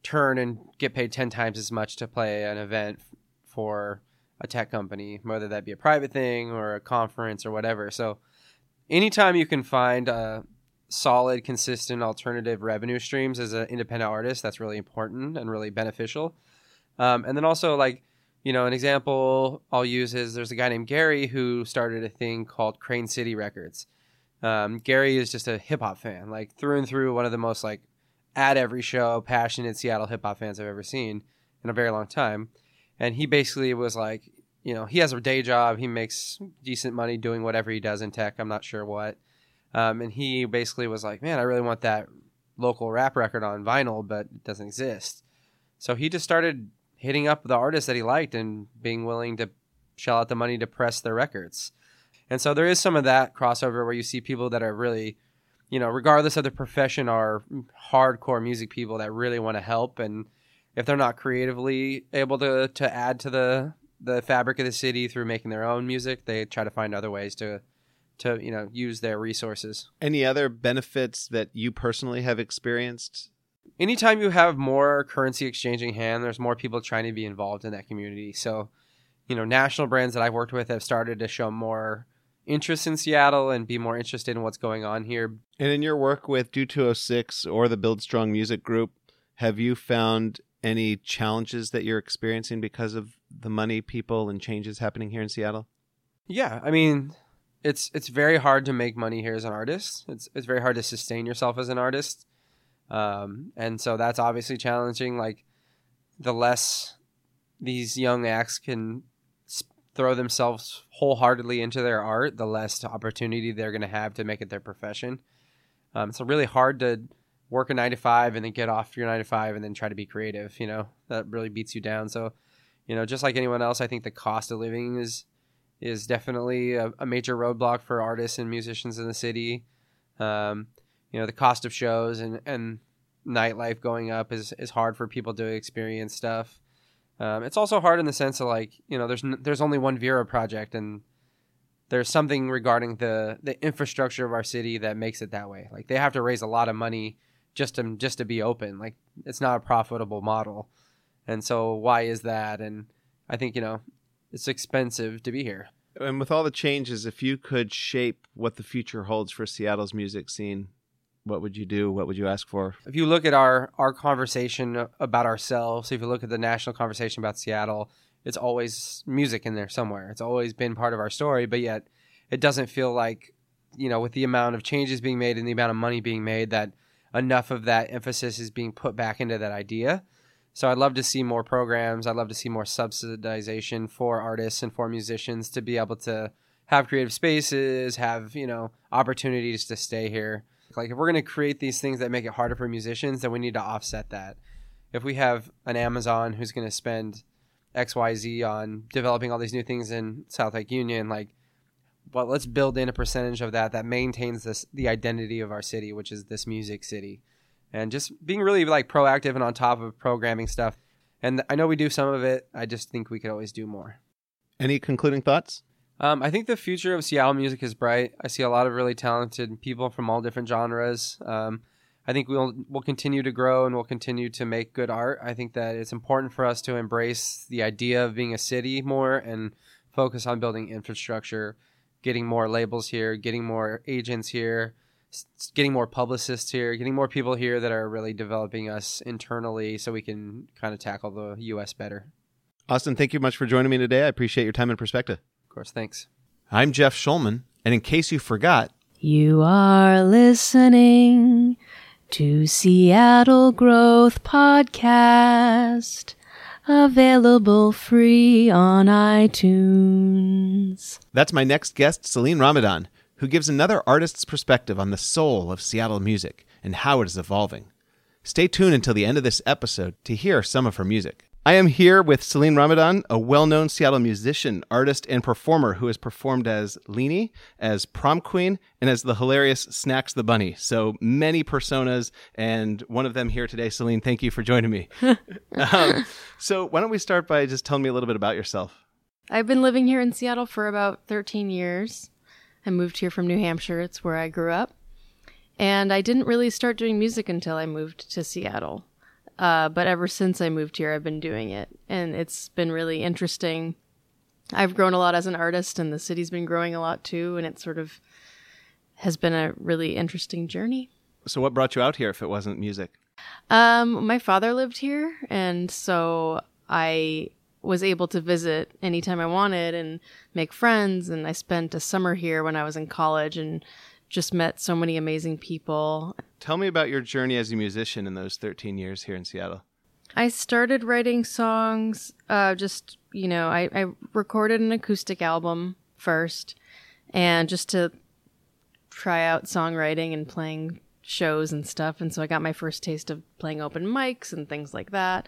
turn and get paid 10 times as much to play an event for a tech company, whether that be a private thing or a conference or whatever. So, anytime you can find a solid, consistent alternative revenue streams as an independent artist, that's really important and really beneficial. Um, and then also, like, you know, an example I'll use is there's a guy named Gary who started a thing called Crane City Records. Um, Gary is just a hip hop fan, like through and through, one of the most like at every show passionate Seattle hip hop fans I've ever seen in a very long time. And he basically was like, you know, he has a day job, he makes decent money doing whatever he does in tech. I'm not sure what. Um, and he basically was like, man, I really want that local rap record on vinyl, but it doesn't exist. So he just started hitting up the artists that he liked and being willing to shell out the money to press their records. And so there is some of that crossover where you see people that are really, you know, regardless of their profession, are hardcore music people that really want to help. And if they're not creatively able to to add to the the fabric of the city through making their own music, they try to find other ways to to you know use their resources. Any other benefits that you personally have experienced? anytime you have more currency exchanging hand, there's more people trying to be involved in that community. So, you know, national brands that I've worked with have started to show more interest in Seattle and be more interested in what's going on here. And in your work with Do206 or the BuildStrong Music Group, have you found any challenges that you're experiencing because of the money, people, and changes happening here in Seattle? Yeah, I mean, it's it's very hard to make money here as an artist. It's it's very hard to sustain yourself as an artist. Um, and so that's obviously challenging. Like the less these young acts can throw themselves wholeheartedly into their art, the less opportunity they're going to have to make it their profession. Um, it's really hard to work a nine to five and then get off your nine to five and then try to be creative. You know that really beats you down. So, you know, just like anyone else, I think the cost of living is is definitely a, a major roadblock for artists and musicians in the city. Um, you know the cost of shows and and nightlife going up is is hard for people to experience stuff. Um, it's also hard in the sense of like you know there's n- there's only one Vera project and there's something regarding the the infrastructure of our city that makes it that way. Like they have to raise a lot of money just to just to be open. Like it's not a profitable model, and so why is that? And I think you know it's expensive to be here. And with all the changes, if you could shape what the future holds for Seattle's music scene, what would you do? What would you ask for? if you look at our our conversation about ourselves, if you look at the national conversation about Seattle, it's always music in there somewhere. It's always been part of our story, but yet it doesn't feel like, you know, with the amount of changes being made and the amount of money being made, that enough of that emphasis is being put back into that idea. So I'd love to see more programs. I'd love to see more subsidization for artists and for musicians to be able to have creative spaces, have, you know, opportunities to stay here. Like if we're going to create these things that make it harder for musicians, then we need to offset that. If we have an Amazon who's going to spend XYZ on developing all these new things in South Lake Union, like well, let's build in a percentage of that that maintains this the identity of our city, which is this music city. And just being really like proactive and on top of programming stuff. And I know we do some of it. I just think we could always do more. Any concluding thoughts? Um, I think the future of Seattle music is bright. I see a lot of really talented people from all different genres. Um, I think we'll we'll continue to grow and we'll continue to make good art. I think that it's important for us to embrace the idea of being a city more and focus on building infrastructure, getting more labels here, getting more agents here, getting more publicists here, getting more people here that are really developing us internally so we can kind of tackle the U.S. better. Austin, thank you much for joining me today. I appreciate your time and perspective. Of course, thanks. I'm Jeff Shulman, and in case you forgot, You are listening to Seattle Growth Podcast, available free on iTunes. that's my next guest, Celene Ramadan, who gives another artist's perspective on the soul of Seattle music and how it is evolving. Stay tuned until the end of this episode to hear some of her music. I am here with Celene Ramadan, a well known Seattle musician, artist, and performer who has performed as Leeni, as Prom Queen, and as the hilarious Snax the Bunny. So many personas, and one of them here today. Celene, thank you for joining me. um, so, why don't we start by just telling me a little bit about yourself? I've been living here in Seattle for about 13 years. I moved here from New Hampshire, it's where I grew up. And I didn't really start doing music until I moved to Seattle. Uh, but ever since I moved here, I've been doing it. And it's been really interesting. I've grown a lot as an artist, and the city's been growing a lot too. And it sort of has been a really interesting journey. So, what brought you out here if it wasn't music? Um, my father lived here, and so I was able to visit anytime I wanted and make friends. And I spent a summer here when I was in college and just met so many amazing people. Tell me about your journey as a musician in those 13 years here in Seattle. I started writing songs, uh, just, you know, I, I recorded an acoustic album first, and just to try out songwriting and playing shows and stuff. And so I got my first taste of playing open mics and things like that.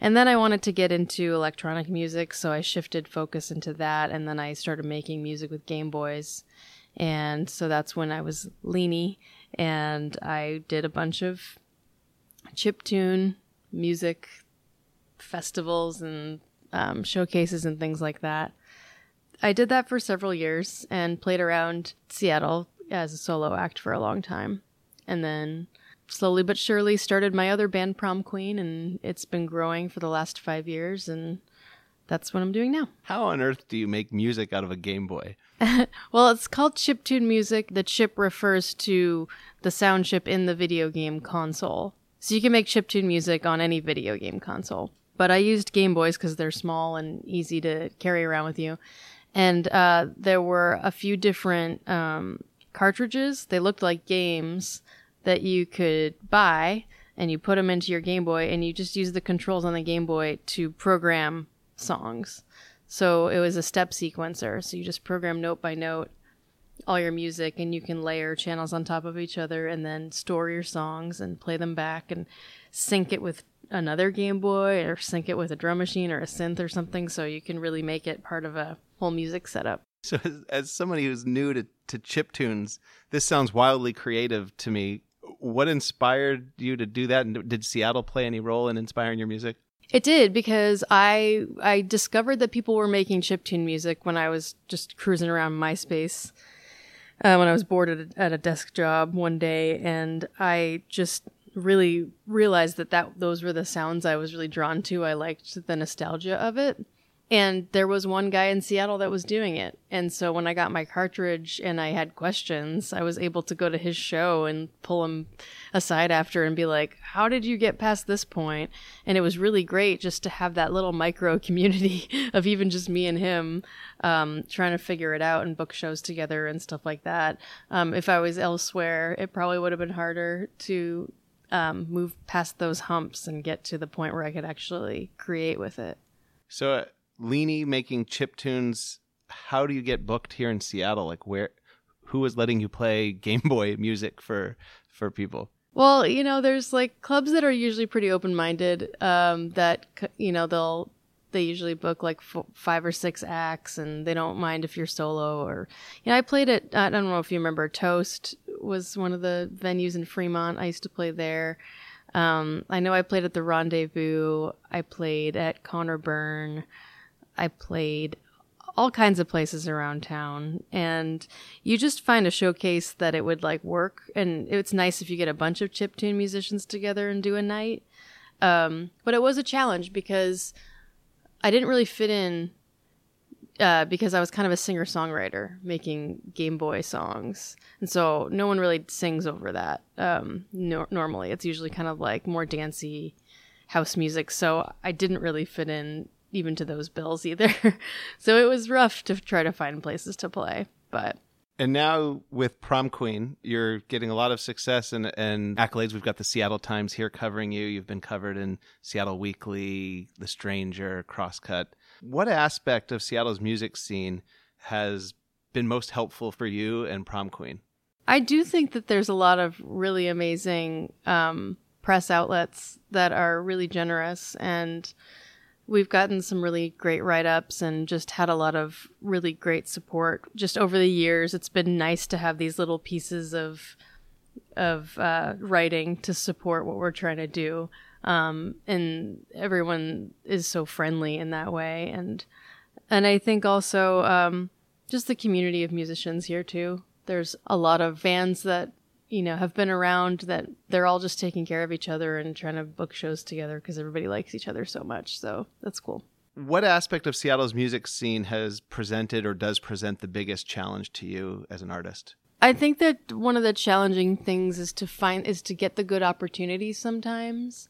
And then I wanted to get into electronic music, so I shifted focus into that. And then I started making music with Game Boys. And so that's when I was Leeni, and I did a bunch of chiptune music festivals and um, showcases and things like that. I did that for several years and played around Seattle as a solo act for a long time. And then slowly but surely started my other band, Prom Queen, and it's been growing for the last five years. And that's what I'm doing now. How on earth do you make music out of a Game Boy? Well, it's called chiptune music. The chip refers to the sound chip in the video game console. So you can make chiptune music on any video game console. But I used Game Boys because they're small and easy to carry around with you. And uh, there were a few different um, cartridges. They looked like games that you could buy, and you put them into your Game Boy, and you just use the controls on the Game Boy to program songs. So it was a step sequencer. So you just program note by note all your music and you can layer channels on top of each other and then store your songs and play them back and sync it with another Game Boy or sync it with a drum machine or a synth or something so you can really make it part of a whole music setup. So, as, as somebody who's new to, to chip tunes, this sounds wildly creative to me. What inspired you to do that? And did Seattle play any role in inspiring your music? It did because I I discovered that people were making chiptune music when I was just cruising around MySpace uh, when I was bored at a, at a desk job one day, and I just really realized that that those were the sounds I was really drawn to. I liked the nostalgia of it, And there was one guy in Seattle that was doing it. And so when I got my cartridge and I had questions, I was able to go to his show and pull him aside after and be like, How did you get past this point? And it was really great just to have that little micro community of even just me and him um, trying to figure it out and book shows together and stuff like that. Um, if I was elsewhere, it probably would have been harder to um, move past those humps and get to the point where I could actually create with it. So, uh, Leeni making chip tunes. How do you get booked here in Seattle? Like, where? Who was letting you play Game Boy music for for people? Well, you know, there's like clubs that are usually pretty open minded. Um, that you know they'll they usually book like f- five or six acts, and they don't mind if you're solo or. You know, I played at I don't know if you remember Toast was one of the venues in Fremont. I used to play there. Um, I know I played at the Rendezvous. I played at Conor Byrne. I played all kinds of places around town and you just find a showcase that it would like work and it's nice if you get a bunch of chiptune musicians together and do a night. Um, but it was a challenge because i didn't really fit in uh, because i was kind of a singer songwriter making game boy songs and so no one really sings over that um, nor- normally. It's usually kind of like more dancey house music so i didn't really fit in even to those bills either. so it was rough to try to find places to play, but And now with Prom Queen, you're getting a lot of success and, and accolades. We've got the Seattle Times here covering you. You've been covered in Seattle Weekly, The Stranger, Crosscut. What aspect of Seattle's music scene has been most helpful for you and Prom Queen? I do think that there's a lot of really amazing um, press outlets that are really generous and we've gotten some really great write-ups and just had a lot of really great support just over the years. It's been nice to have these little pieces of of uh, writing to support what we're trying to do. Um, and everyone is so friendly in that way. And and i think also um, just the community of musicians here too. There's a lot of bands that you know have been around that they're all just taking care of each other and trying to book shows together because everybody likes each other so much so that's cool What aspect of Seattle's music scene has presented or does present the biggest challenge to you as an artist? I think that one of the challenging things is to find is to get the good opportunities sometimes.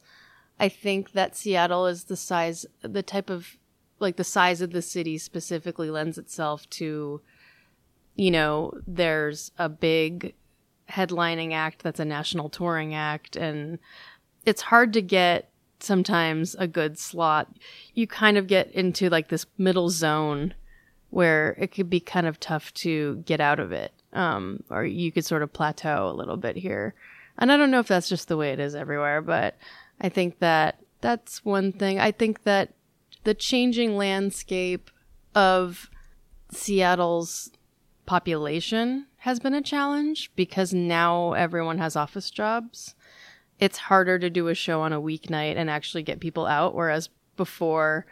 I think that Seattle is the size the type of like the size of the city specifically lends itself to you know, there's a big headlining act that's a national touring act and it's hard to get sometimes a good slot. You kind of get into like this middle zone where it could be kind of tough to get out of it. Um, or you could sort of plateau a little bit here. And I don't know if that's just the way it is everywhere, but I think that that's one thing. I think that the changing landscape of Seattle's population has been a challenge because now everyone has office jobs. It's harder to do a show on a weeknight and actually get people out, whereas before,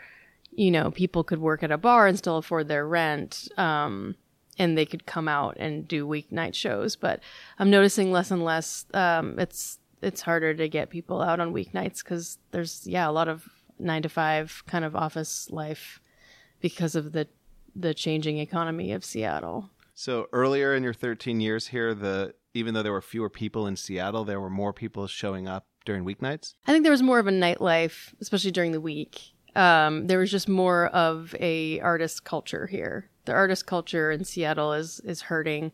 you know, people could work at a bar and still afford their rent. Um, and they could come out and do weeknight shows. But I'm noticing less and less. Um, it's it's harder to get people out on weeknights because there's yeah a lot of nine to five kind of office life because of the the changing economy of Seattle. So earlier in your 13 years here, the even though there were fewer people in Seattle, there were more people showing up during weeknights. I think there was more of a nightlife, especially during the week. Um, there was just more of a artist culture here. The artist culture in Seattle is is hurting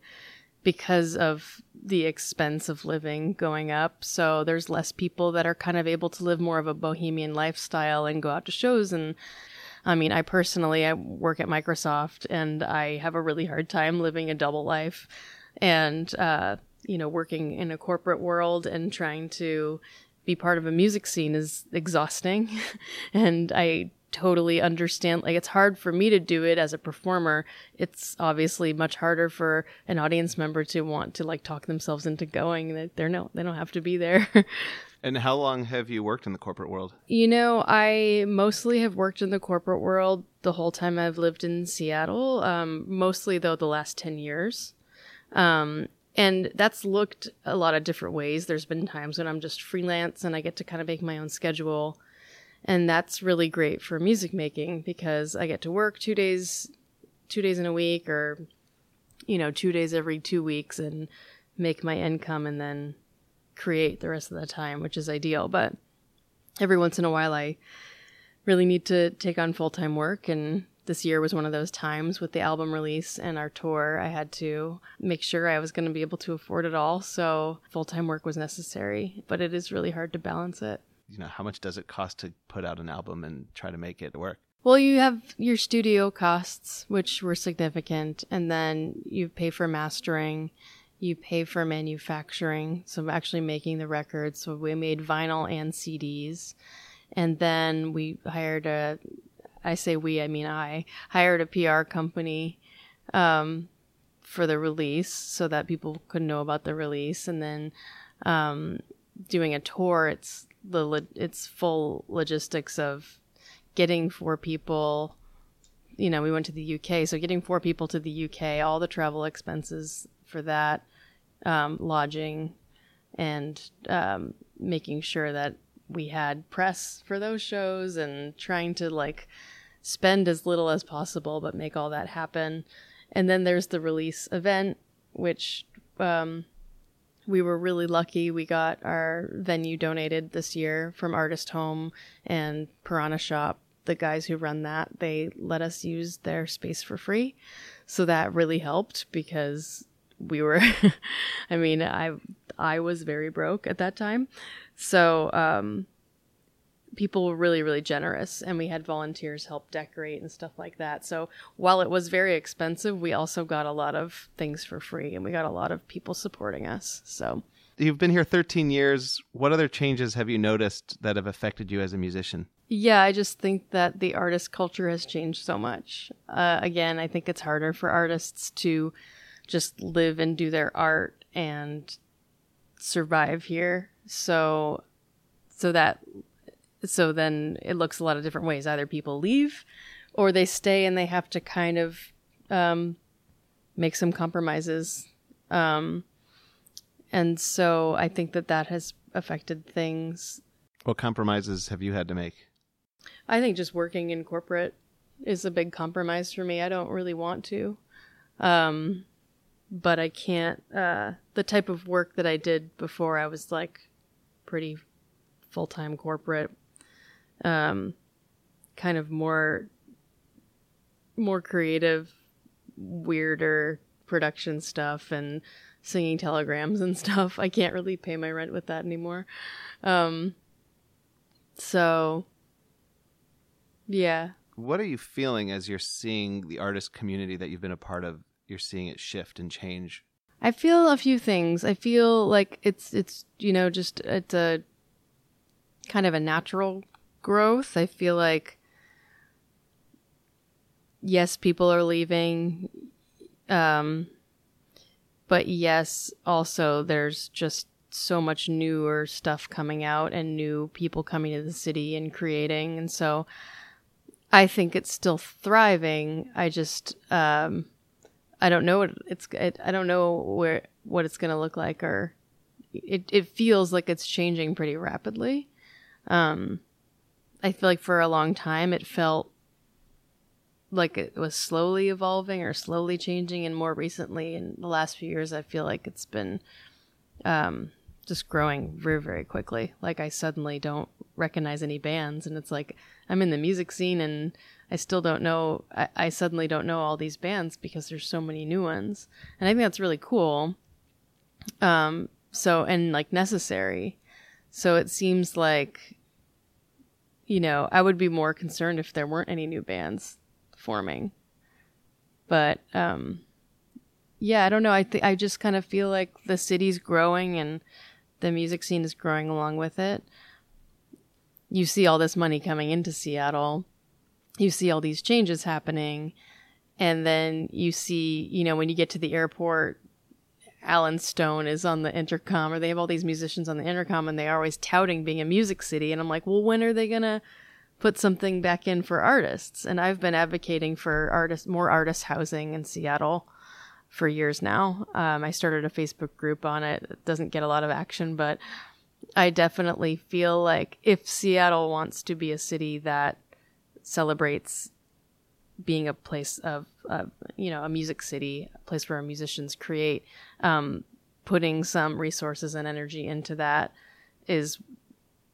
because of the expense of living going up. So there's less people that are kind of able to live more of a bohemian lifestyle and go out to shows and I mean, I personally I work at Microsoft and I have a really hard time living a double life and uh, you know, working in a corporate world and trying to be part of a music scene is exhausting. and I totally understand like it's hard for me to do it as a performer. It's obviously much harder for an audience member to want to like talk themselves into going that they're no they don't have to be there. And how long have you worked in the corporate world? You know, I mostly have worked in the corporate world the whole time I've lived in Seattle. Um, mostly, though, the last 10 years. Um, and that's looked a lot of different ways. There's been times when I'm just freelance and I get to kind of make my own schedule. And that's really great for music making because I get to work two days, two days in a week or, you know, two days every two weeks and make my income and then create the rest of the time, which is ideal. But every once in a while, I really need to take on full time work. And this year was one of those times with the album release and our tour. I had to make sure I was going to be able to afford it all. So full time work was necessary, but it is really hard to balance it. You know, how much does it cost to put out an album and try to make it work? Well, you have your studio costs, which were significant, and then you pay for mastering, you pay for manufacturing, so actually making the records. So we made vinyl and CDs, and then we hired a. I say we, I mean I hired a PR company um, for the release, so that people could know about the release, and then um, doing a tour. It's the it's full logistics of getting four people you know we went to the uk so getting four people to the uk all the travel expenses for that um, lodging and um, making sure that we had press for those shows and trying to like spend as little as possible but make all that happen and then there's the release event which um, we were really lucky. We got our venue donated this year from Artist Home and Piranha Shop. The guys who run that, they let us use their space for free. So that really helped because we were I mean, I I was very broke at that time. So um people were really really generous and we had volunteers help decorate and stuff like that so while it was very expensive we also got a lot of things for free and we got a lot of people supporting us so You've been here 13 years. What other changes have you noticed that have affected you as a musician? yeah i just think that the artist culture has changed so much uh, again i think it's harder for artists to just live and do their art and survive here. So so that so then it looks a lot of different ways. Either people leave or they stay and they have to kind of um, make some compromises. Um, and so i think that that has affected things. What compromises have you had to make? i think just working in corporate is a big compromise for me. I don't really want to. Um, but i can't uh, the type of work that i did before i was like pretty full-time corporate um, kind of more more creative weirder production stuff and singing telegrams and stuff i can't really pay my rent with that anymore um, so yeah What are you feeling as you're seeing the artist community that you've been a part of? You're seeing it shift and change. I feel a few things. I feel like it's it's you know just it's a kind of a natural growth. I feel like yes, people are leaving um but yes, also there's just so much newer stuff coming out and new people coming to the city and creating and so I think it's still thriving. I just um I don't know what it's. It, I don't know where what it's going to look like, or it. It feels like it's changing pretty rapidly. Um, I feel like for a long time it felt like it was slowly evolving or slowly changing, and more recently, in the last few years, I feel like it's been um, just growing very, very quickly. Like I suddenly don't recognize any bands, and it's like I'm in the music scene and I still don't know. I, I suddenly don't know all these bands because there's so many new ones, and I think that's really cool. Um, so and like necessary. So it seems like, you know, I would be more concerned if there weren't any new bands forming. But um, yeah, I don't know. I th- I just kind of feel like the city's growing and the music scene is growing along with it. You see all this money coming into Seattle you see all these changes happening and then you see you know when you get to the airport allen stone is on the intercom or they have all these musicians on the intercom and they're always touting being a music city and i'm like well when are they gonna put something back in for artists? And i've been advocating for artists more artist housing in seattle for years now. Um, i started a facebook group on it. It doesn't get a lot of action but I definitely feel like if Seattle wants to be a city that celebrates being a place of, of you know, a music city, a place where musicians create, um, putting some resources and energy into that is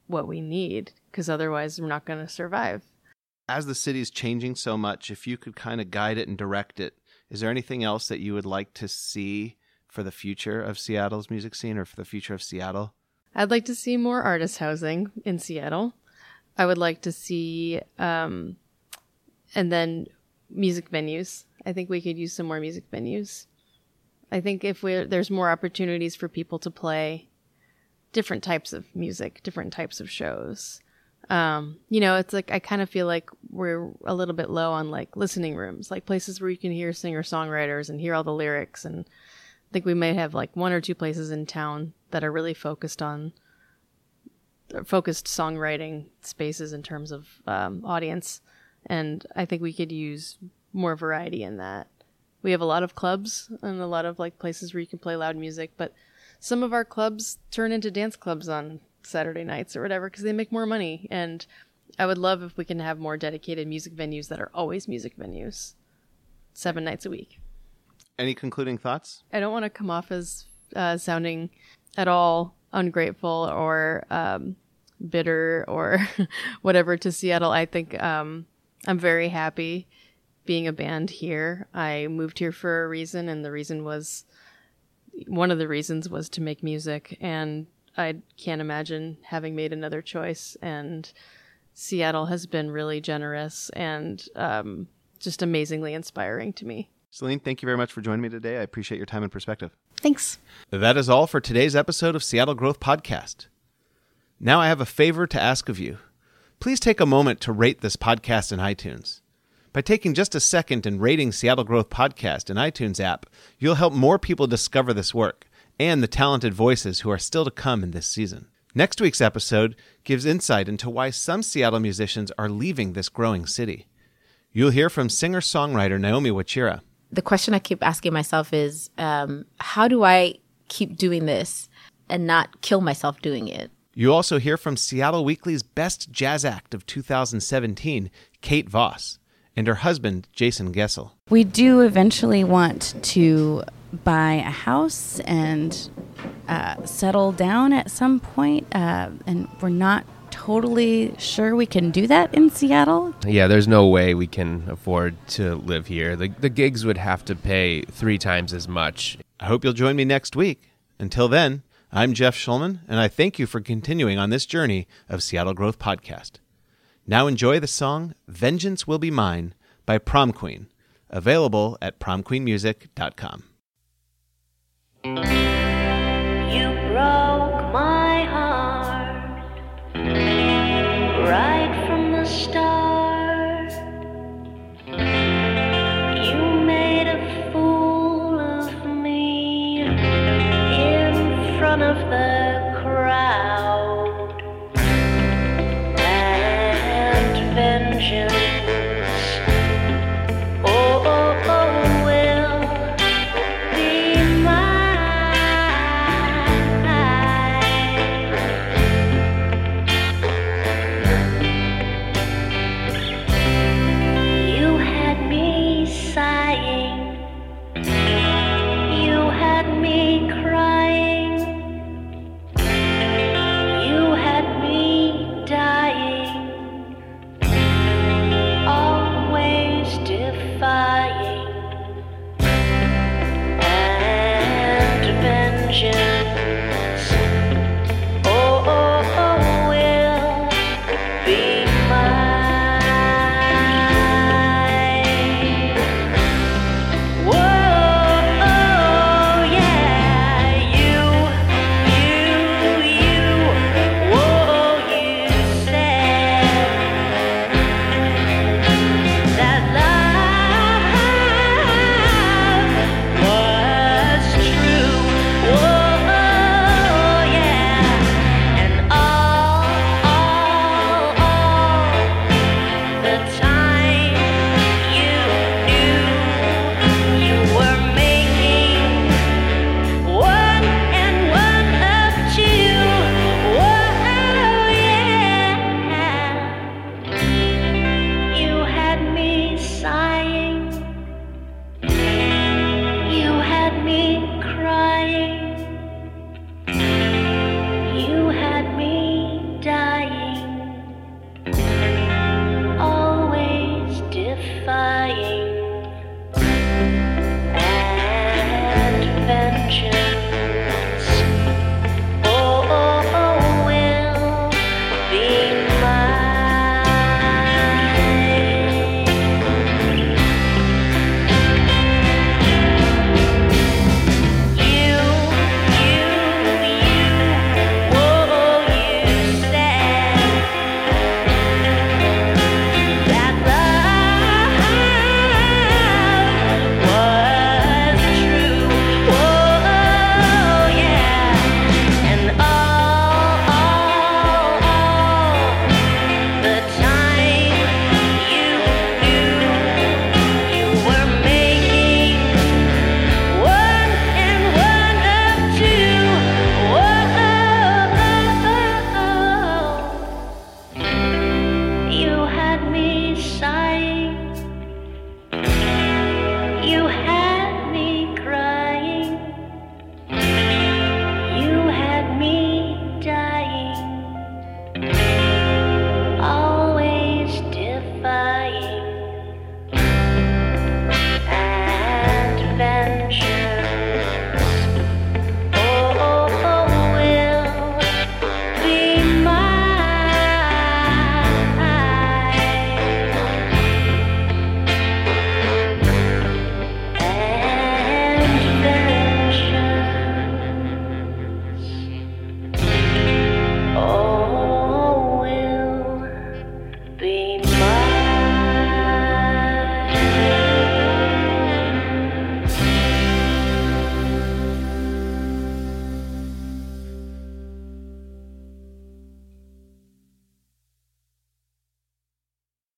what we need because otherwise we're not going to survive. As the city is changing so much, if you could kind of guide it and direct it, is there anything else that you would like to see for the future of Seattle's music scene or for the future of Seattle? I'd like to see more artist housing in Seattle. I would like to see, um, and then music venues. I think we could use some more music venues. I think if we there's more opportunities for people to play different types of music, different types of shows. Um, you know, it's like I kind of feel like we're a little bit low on like listening rooms, like places where you can hear singer songwriters and hear all the lyrics. And I think we may have like one or two places in town that are really focused on focused songwriting spaces in terms of um, audience. And I think we could use more variety in that. We have a lot of clubs and a lot of like places where you can play loud music, but some of our clubs turn into dance clubs on Saturday nights or whatever because they make more money. And I would love if we can have more dedicated music venues that are always music venues, seven nights a week. Any concluding thoughts? I don't want to come off as uh, sounding at all ungrateful or um, bitter or whatever to Seattle. I think um, I'm very happy being a band here. I moved here for a reason, and the reason was one of the reasons was to make music, and I can't imagine having made another choice. And Seattle has been really generous and um, just amazingly inspiring to me. Celene, thank you very much for joining me today. I appreciate your time and perspective. Thanks. That is all for today's episode of Seattle Growth Podcast. Now I have a favor to ask of you. Please take a moment to rate this podcast in iTunes. By taking just a second and rating Seattle Growth Podcast in iTunes app, you'll help more people discover this work and the talented voices who are still to come in this season. Next week's episode gives insight into why some Seattle musicians are leaving this growing city. You'll hear from singer songwriter Naomi Wachira. The question I keep asking myself is um, how do I keep doing this and not kill myself doing it? You'll also hear from Seattle Weekly's Best Jazz Act of 2017, Kate Voss, and her husband, Jason Gessel. We do eventually want to buy a house and uh, settle down at some point, uh, and we're not totally sure we can do that in Seattle. Yeah, there's no way we can afford to live here. The, the gigs would have to pay three times as much. I hope you'll join me next week. Until then, I'm Jeff Shulman, and I thank you for continuing on this journey of Seattle Growth Podcast. Now enjoy the song Vengeance Will Be Mine by Prom Queen, available at promqueenmusic.com. You broke my heart right from the start.